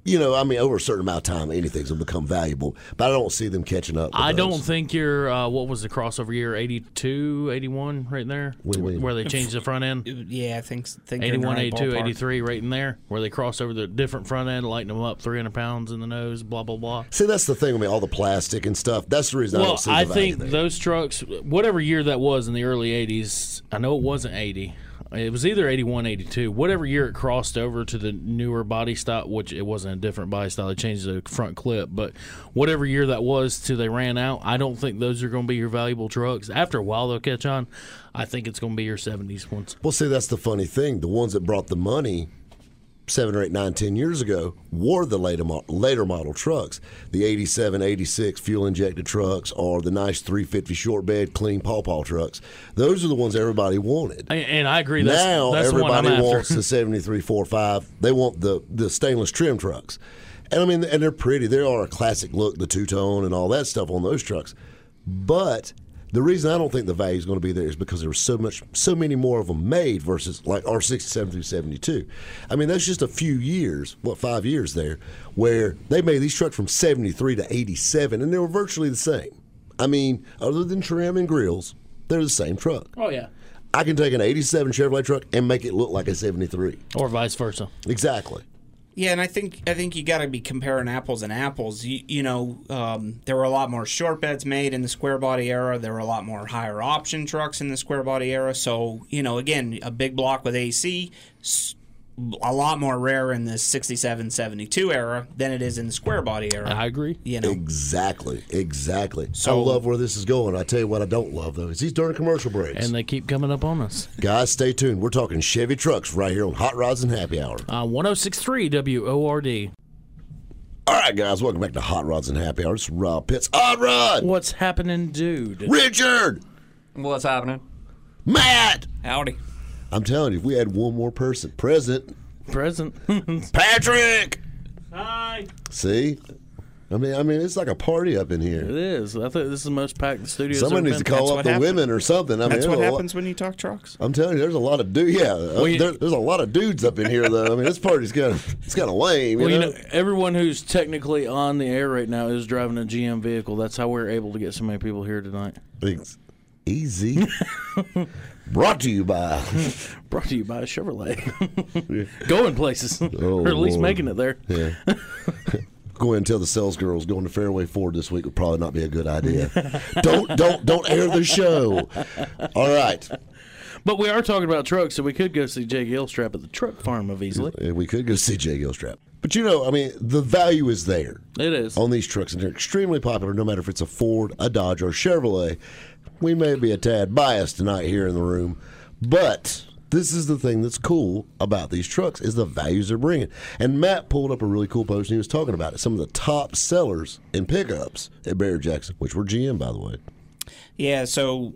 Speaker 1: You know, I mean, over a certain amount of time, anything's gonna become valuable. But I don't see them catching up.
Speaker 2: I don't
Speaker 1: those.
Speaker 2: think you're, uh, what was the crossover year? 82, 81, right there?
Speaker 1: What do?
Speaker 2: Where they changed the front end?
Speaker 4: yeah, I think think they're in the
Speaker 2: 81,
Speaker 4: right
Speaker 2: 82,
Speaker 4: ballpark.
Speaker 2: 83, right in there, where they cross over the different front end, lighten them up 300 pounds in the nose, blah, blah, blah.
Speaker 1: See, that's the thing. I mean, all the plastic and stuff. That's the reason I
Speaker 2: Well,
Speaker 1: don't see the
Speaker 2: I
Speaker 1: value
Speaker 2: think
Speaker 1: there.
Speaker 2: those trucks, whatever year that was in the early 80s, I know it wasn't 80. It was either 81, 82. Whatever year it crossed over to the newer body style, which it wasn't a different body style, they changed the front clip. But whatever year that was till they ran out, I don't think those are going to be your valuable trucks. After a while, they'll catch on. I think it's going to be your 70s ones.
Speaker 1: Well, see, that's the funny thing. The ones that brought the money seven or eight, nine, ten years ago were the later, mo- later model trucks. The 87, 86 fuel injected trucks or the nice 350 short bed, clean paw paw trucks. Those are the ones everybody wanted.
Speaker 2: And, and I agree. That's,
Speaker 1: now
Speaker 2: that's the
Speaker 1: everybody
Speaker 2: after.
Speaker 1: wants the 73, 45. They want the, the stainless trim trucks. And I mean, and they're pretty. They are a classic look, the two tone and all that stuff on those trucks. But the reason I don't think the value is going to be there is because there was so much, so many more of them made versus like our 67 through 72. I mean, that's just a few years, what, five years there, where they made these trucks from 73 to 87, and they were virtually the same. I mean, other than trim and grills, they're the same truck.
Speaker 2: oh, yeah.
Speaker 1: I can take an 87 Chevrolet truck and make it look like a 73.
Speaker 2: Or vice versa.
Speaker 1: Exactly.
Speaker 4: Yeah, and I think I think you got to be comparing apples and apples. You, you know, um, there were a lot more short beds made in the square body era. There were a lot more higher option trucks in the square body era. So you know, again, a big block with AC, a lot more rare in the 67, 72 era than it is in the square body era.
Speaker 2: I agree.
Speaker 4: You know,
Speaker 1: Exactly. Exactly.
Speaker 4: So-
Speaker 1: I love where this is going. I tell you what I don't love though is these darn commercial breaks.
Speaker 2: And they keep coming up on us.
Speaker 1: Guys, stay tuned. We're talking Chevy trucks right here on Hot Rods and Happy Hour.
Speaker 2: Uh, 1063 WORD.
Speaker 1: All right, guys, welcome back to Hot Rods and Happy Hour. It's Rob Pitts. Hot Rod,
Speaker 2: What's happening, dude?
Speaker 1: Richard,
Speaker 3: What's happening?
Speaker 1: Matt.
Speaker 4: howdy.
Speaker 1: I'm telling you, if we had one more person present,
Speaker 2: Present.
Speaker 1: Patrick.
Speaker 2: Hi.
Speaker 1: See, I mean, I mean, it's like a party up in here.
Speaker 2: It is. I think this is the most packed the studio.
Speaker 1: Someone needs to call
Speaker 4: That's
Speaker 1: up the
Speaker 4: happens.
Speaker 1: women or something. I
Speaker 4: That's
Speaker 1: mean,
Speaker 4: what
Speaker 1: there's a lot-
Speaker 4: happens when you talk trucks.
Speaker 1: I'm telling you, there's a lot of dudes. Yeah, uh,
Speaker 2: you-
Speaker 1: there, there's a lot of dudes up in here, though. I mean, this party's kind of it's kind of lame.
Speaker 2: Well,
Speaker 1: you
Speaker 2: you
Speaker 1: know?
Speaker 2: know, everyone who's technically on the air right now is driving a GM vehicle. That's how we're able to get so many people here tonight.
Speaker 1: Ex- Easy. Brought to you by.
Speaker 2: Brought to you by Chevrolet. Going places,
Speaker 1: Oh,
Speaker 2: or at least
Speaker 1: Lord.
Speaker 2: making it there.
Speaker 1: Yeah. Go ahead and tell the sales girls going to Fairway Ford this week would probably not be a good idea. don't don't don't air the show. All right.
Speaker 2: But we are talking about trucks, so we could go see Jay Gilstrap at the truck farm of Easley.
Speaker 1: And we could go see Jay Gilstrap. But you know, I mean, the value is there
Speaker 2: It is.
Speaker 1: on these trucks, and they're extremely popular. No matter if it's a Ford, a Dodge, or a Chevrolet. We may be a tad biased tonight here in the room, but this is the thing that's cool about these trucks is the values they're bringing. And Matt pulled up a really cool post, and he was talking about it. Some of the top sellers in pickups at Barrett-Jackson, which were GM, by the way.
Speaker 4: Yeah, so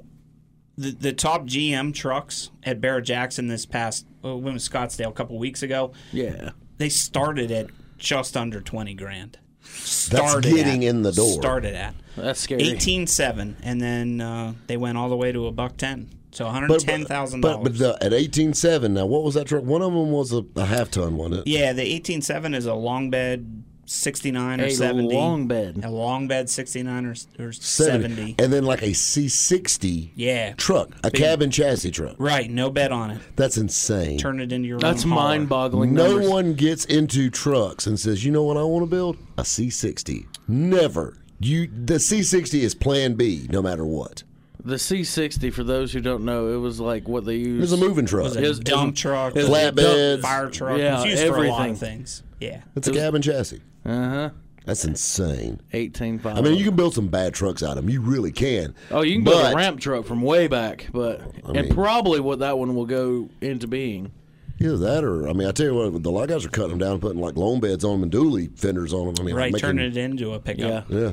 Speaker 4: the the top GM trucks at Barrett-Jackson this past well, when was Scottsdale a couple weeks ago,
Speaker 2: Yeah.
Speaker 4: they started at just under twenty grand.
Speaker 1: That's
Speaker 4: Started
Speaker 1: getting
Speaker 4: at-
Speaker 1: in the door.
Speaker 4: Started at
Speaker 2: That's scary.
Speaker 4: eighteen seven, and then uh, they went all the way to a buck ten. So one hundred
Speaker 1: But but, but the, at eighteen seven now, what was that truck? One of them was a, a half ton, wasn't it?
Speaker 4: Yeah, the eighteen seven is a long bed sixty nine or
Speaker 2: A
Speaker 4: seventy.
Speaker 2: long bed.
Speaker 4: A long bed sixty nine or, or seventy.
Speaker 1: and then like a C sixty
Speaker 4: Yeah.
Speaker 1: truck, a cabin chassis truck.
Speaker 4: Right, no bed on it.
Speaker 1: That's insane.
Speaker 4: Turn it into your
Speaker 2: That's
Speaker 4: own hauler.
Speaker 2: mind-boggling.
Speaker 1: no
Speaker 2: numbers.
Speaker 1: one gets into trucks and says, "You know what I want to build? A C60." Never. You the C60 is Plan B, no matter what.
Speaker 2: The C60, for those who don't know, it was like what they use.
Speaker 1: was a moving truck.
Speaker 4: It was a
Speaker 2: Is-
Speaker 4: dump
Speaker 2: is-
Speaker 4: truck,
Speaker 2: is-
Speaker 1: Flatbed.
Speaker 4: fire truck.
Speaker 2: Yeah,
Speaker 4: it was used for a lot of things. Yeah.
Speaker 1: It's a cabin chassis.
Speaker 2: Uh huh.
Speaker 1: That's insane.
Speaker 2: 18.5.
Speaker 1: I mean, you can build some bad trucks out of them. You really can.
Speaker 2: Oh, you can build a ramp truck from way back, but and
Speaker 1: mean-
Speaker 2: probably what that one will go into being.
Speaker 1: Either that or, I mean, I tell you what, the lot guys are cutting them down and putting like long beds on them and dually fenders on them. I mean,
Speaker 4: Right,
Speaker 1: making,
Speaker 4: turning it into a pickup.
Speaker 2: Yeah,
Speaker 1: Yeah.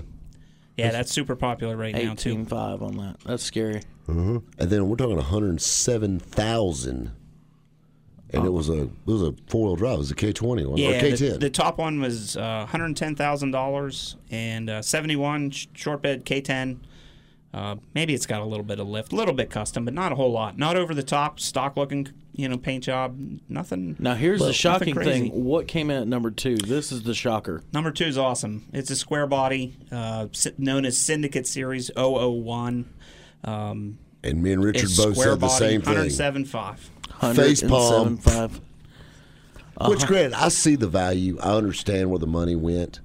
Speaker 4: Yeah, that's super popular right now too.
Speaker 2: 18.5 on that. That's scary.
Speaker 1: And then we're talking 107,000. And it was a it was a four wheel drive. It was a K twenty one or
Speaker 4: Yeah,
Speaker 1: K
Speaker 4: the,
Speaker 1: ten.
Speaker 4: the top one was uh, one hundred ten thousand dollars and uh, seventy one sh- short bed K ten. Uh, maybe it's got a little bit of lift, a little bit custom, but not a whole lot. Not over the top, stock looking, you know, paint job. Nothing.
Speaker 2: Now, here's the shocking thing. What came in at number two? This is the shocker.
Speaker 4: Number two is awesome. It's a square body, uh, known as Syndicate Series 001. Um,
Speaker 1: and me and Richard both
Speaker 4: square
Speaker 1: said the
Speaker 4: body,
Speaker 1: same thing.
Speaker 4: 107.5.
Speaker 1: Face palm.
Speaker 2: 107.5.
Speaker 1: Which, granted, I see the value. I understand where the money went,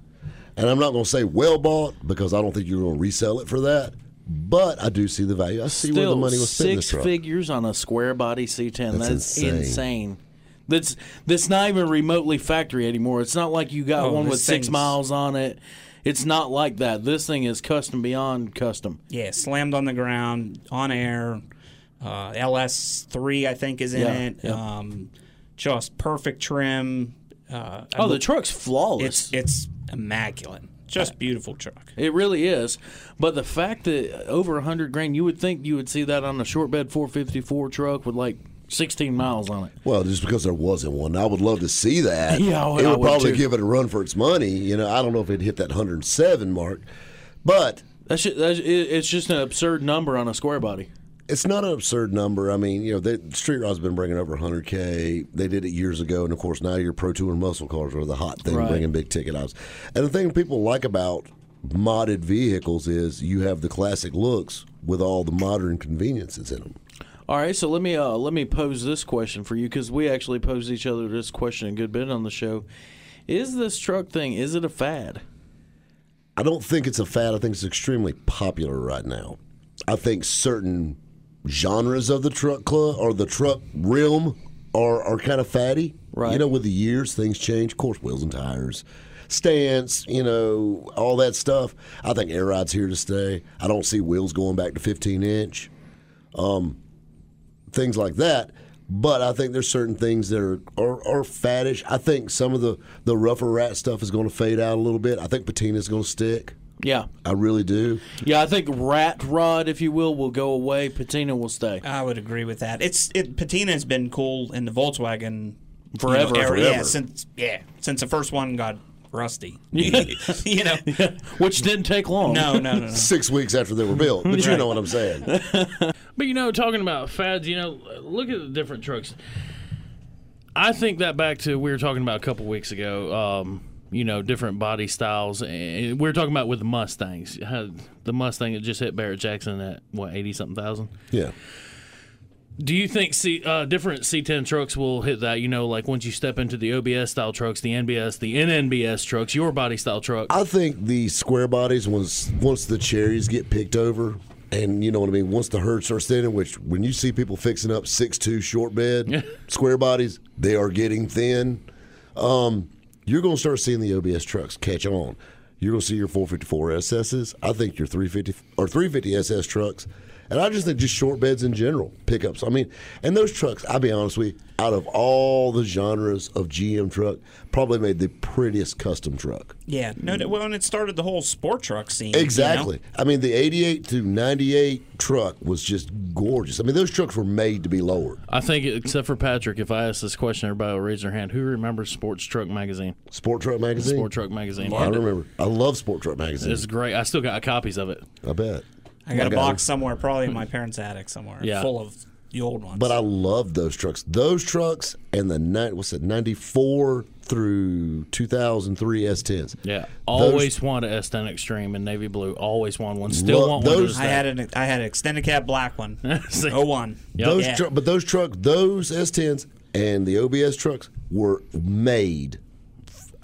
Speaker 1: and I'm not going to say well bought because I don't think you're going to resell it for that. But I do see the value. I see where the money was spent in
Speaker 2: six
Speaker 1: truck.
Speaker 2: figures on a square body C10. That's,
Speaker 1: insane.
Speaker 2: insane. That's that's not even remotely factory anymore. It's not like you got
Speaker 4: Oh,
Speaker 2: one with six miles on it. It's not like that. This thing is custom beyond custom.
Speaker 4: Yeah, slammed on the ground, on air. Uh, LS3, I think, is in
Speaker 2: Yeah,
Speaker 4: it.
Speaker 2: yeah.
Speaker 4: Um, just perfect trim. Uh,
Speaker 2: Oh,
Speaker 4: I-
Speaker 2: the truck's flawless.
Speaker 4: it's it's immaculate. Just beautiful truck.
Speaker 2: It really is. But the fact that over a hundred grand, you would think you would see that on a short bed 454 truck with like 16 miles on it.
Speaker 1: Well, just because there wasn't one, I would love to see that.
Speaker 2: Yeah, I would-
Speaker 1: it
Speaker 2: I
Speaker 1: would
Speaker 2: would
Speaker 1: probably
Speaker 2: too.
Speaker 1: give it a run for its money. You know, I don't know if it hit that 107 mark, but
Speaker 2: that's, just, that's it's just an absurd number on a square body.
Speaker 1: It's not an absurd number. I mean, you know, they, Street Rod's been bringing over 100k. They did it years ago, and of course, now your Pro Tour and muscle cars are the hot thing,
Speaker 2: Right.
Speaker 1: bringing big ticket items. And the thing people like about modded vehicles is you have the classic looks with all the modern conveniences in them.
Speaker 2: All right, so let me uh, let me pose this question for you because we actually posed each other this question a good bit on the show. Is this truck thing? Is it a fad?
Speaker 1: I don't think it's a fad. I think it's extremely popular right now. I think certain genres of the truck club or the truck realm are, are kind of fatty.
Speaker 2: Right.
Speaker 1: You know, with the years, things change. Of course, wheels and tires, stance, you know, all that stuff. I think air ride's here to stay. I don't see wheels going back to 15 inch, um, things like that. But I think there's certain things that are, are, are faddish. I think some of the, the rougher rat stuff is going to fade out a little bit. I think patina's going to stick.
Speaker 2: Yeah,
Speaker 1: I really do.
Speaker 2: yeah. I think rat rod, if you will, will go away. Patina will stay.
Speaker 4: I would agree with that. It's it, patina has been cool in the Volkswagen
Speaker 2: Forever,
Speaker 4: you know, era. Yeah, since yeah, since the first one got rusty. you know,
Speaker 2: Which didn't take long.
Speaker 4: no, no, no, no.
Speaker 1: Six weeks after they were built, but you know what I'm saying.
Speaker 2: But you know, talking about fads, you know, look at the different trucks. I think that back to we were talking about a couple weeks ago. Um, you know, different body styles. And we're talking about with the Mustangs. How- The Mustang that just hit Barrett-Jackson at what eighty something thousand.
Speaker 1: Yeah.
Speaker 2: Do you think C, uh, different C10 trucks will hit that? You know, like once you step into the OBS style trucks, the NBS, the NNBS trucks, your body style truck.
Speaker 1: I think the square bodies once once the cherries get picked over, and you know what I mean. Once the herd starts thinning, which when you see people fixing up six two short bed square bodies, they are getting thin. Um, you're going to start seeing the OBS trucks catch on. You're going to see your 454 SSs. I think your 350 or 350 SS trucks. And I just think just short beds in general, pickups. I mean, and those trucks, I'll be honest with you, out of all the genres of GM truck, probably made the prettiest custom truck.
Speaker 4: Yeah, no, well, and it started the whole sport truck scene. you know?
Speaker 1: Exactly. I mean, the 88 to 98 truck was just gorgeous. I mean, those trucks were made to be lowered.
Speaker 2: I think, except for Patrick, if I ask this question, everybody will raise their hand. Who remembers Sports Truck Magazine?
Speaker 1: Sport Truck Magazine?
Speaker 2: Sport Truck Magazine.
Speaker 1: I remember. I love Sport Truck Magazine.
Speaker 2: It's great. I still got copies of it.
Speaker 1: I bet.
Speaker 4: I got a
Speaker 1: Okay.
Speaker 4: box somewhere, probably in my parents' attic somewhere,
Speaker 2: Yeah.
Speaker 4: full of the old ones.
Speaker 1: But I love those trucks. Those trucks and the ni- what's it, 94 through 2003 S10s.
Speaker 2: Yeah, always wanted S ten Extreme in navy blue. Always wanted one. Still
Speaker 1: Lo-
Speaker 2: want one.
Speaker 1: those-
Speaker 2: this
Speaker 4: I had an I had an extended cab black one.
Speaker 2: See?
Speaker 4: oh one.
Speaker 2: Yep.
Speaker 1: Those
Speaker 4: Yeah.
Speaker 1: tru- but those trucks, those S10s and the OBS trucks were made,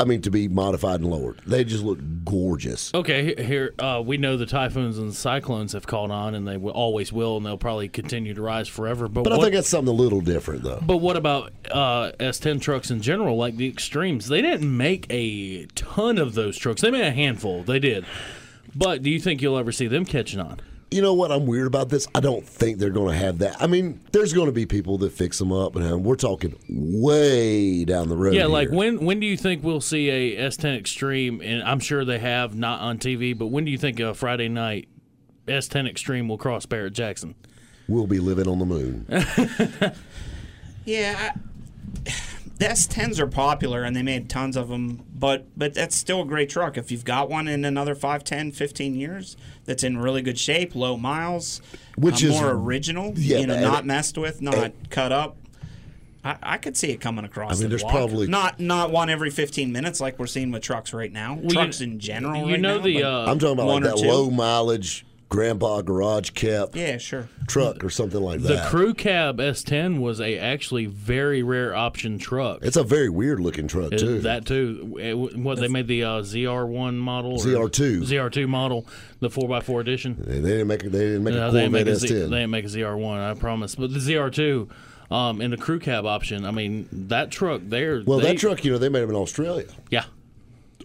Speaker 1: I mean, to be modified and lowered. They just look gorgeous.
Speaker 2: Okay, here uh, we know the typhoons and the Syclones have caught on, and they will, always will, and they'll probably continue to rise forever. But,
Speaker 1: But I think that's something a little different, though.
Speaker 2: but what about uh, S10 trucks in general, like the Extremes? They didn't make a ton of those trucks. They made a handful. They did. But do you think you'll ever see them catching on?
Speaker 1: You know what? I'm weird about this. I don't think they're going to have that. I mean, there's going to be people that fix them up, and we're talking way down the road.
Speaker 2: Yeah, like when when do you think we'll see a S10 Extreme? And I'm sure they have not on TV, but when do you think a Friday night S10 Extreme will cross Barrett-Jackson?
Speaker 1: we'll be living on the moon.
Speaker 4: Yeah, I, the S10s are popular and they made tons of them, but but that's still a great truck. If you've got one in another 5, 10, 15 years that's in really good shape, low miles,
Speaker 1: Which
Speaker 4: uh,
Speaker 1: is-
Speaker 4: more original,
Speaker 1: yeah,
Speaker 4: you know,
Speaker 1: and-
Speaker 4: not messed with, not cut up. I, I could see it coming across.
Speaker 1: I mean,
Speaker 4: the
Speaker 1: there's
Speaker 4: block.
Speaker 1: probably-
Speaker 4: not not one every 15 minutes like we're seeing with trucks right now.
Speaker 2: you-
Speaker 4: trucks in general.
Speaker 2: You
Speaker 4: right
Speaker 2: know
Speaker 4: now,
Speaker 2: the uh,
Speaker 1: I'm talking about like that
Speaker 4: two.
Speaker 1: low mileage grandpa garage kept
Speaker 4: yeah, sure.
Speaker 1: truck or something like that the.
Speaker 2: Crew Cab S10 was a actually very rare option truck.
Speaker 1: it's a very weird looking truck
Speaker 2: It-
Speaker 1: too.
Speaker 2: That too. It- what they made the uh, ZR1 model,
Speaker 1: ZR2.
Speaker 2: ZR2 model, the 4x4 edition.
Speaker 1: they didn't make. They didn't make
Speaker 2: No,
Speaker 1: a
Speaker 2: they didn't make a, Z, they didn't make a ZR1, I promise. But the ZR2 um, and the crew cab option, I mean, that truck there.
Speaker 1: well,
Speaker 2: they,
Speaker 1: that truck, you know, they made them in Australia,
Speaker 2: Yeah.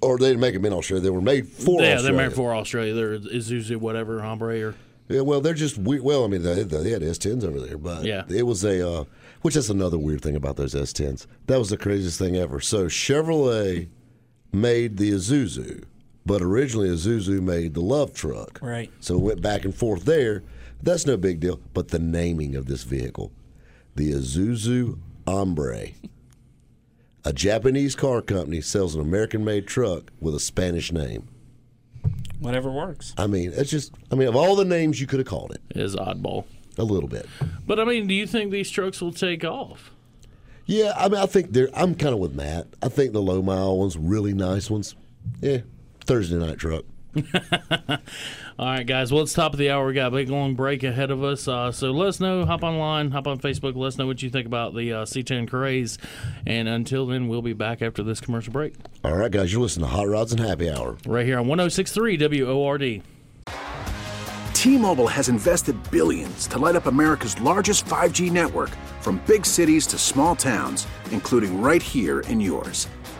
Speaker 1: Or they didn't make them in Australia. They were made for
Speaker 2: yeah,
Speaker 1: Australia.
Speaker 2: they're made for Australia. They're Isuzu, whatever, Hombre, or.
Speaker 1: Yeah, well, they're just we- well. I mean, they, they had S10s over there, but
Speaker 2: Yeah.
Speaker 1: it was a uh, which is another weird thing about those S10s. That was the craziest thing ever. So Chevrolet made the Isuzu, but originally Isuzu made the LUV truck.
Speaker 4: Right.
Speaker 1: So it went back and forth there. That's no big deal. But the naming of this vehicle, the Isuzu Hombre. A Japanese car company sells an American-made truck with a Spanish name.
Speaker 4: Whatever works.
Speaker 1: I mean, it's just. I mean, of all the names you could have called it,
Speaker 2: Is oddball.
Speaker 1: a little bit.
Speaker 2: But I mean, do you think these trucks will take off?
Speaker 1: Yeah, I mean, I think they're. I'm kind of with Matt. I think the low mile ones, really nice ones. Yeah, Thursday night truck.
Speaker 2: All right, guys. Well, it's top of the hour. We got a big long break ahead of us. Uh, so let us know. Hop online, hop on Facebook. Let us know what you think about the uh, C10 craze. And until then, we'll be back after this commercial break.
Speaker 1: All right, guys, you're listening to Hot Rods and Happy Hour.
Speaker 2: Right here on 1063 WORD.
Speaker 5: T-Mobile has invested billions to light up America's largest 5G network from big cities to small towns, including right here in yours.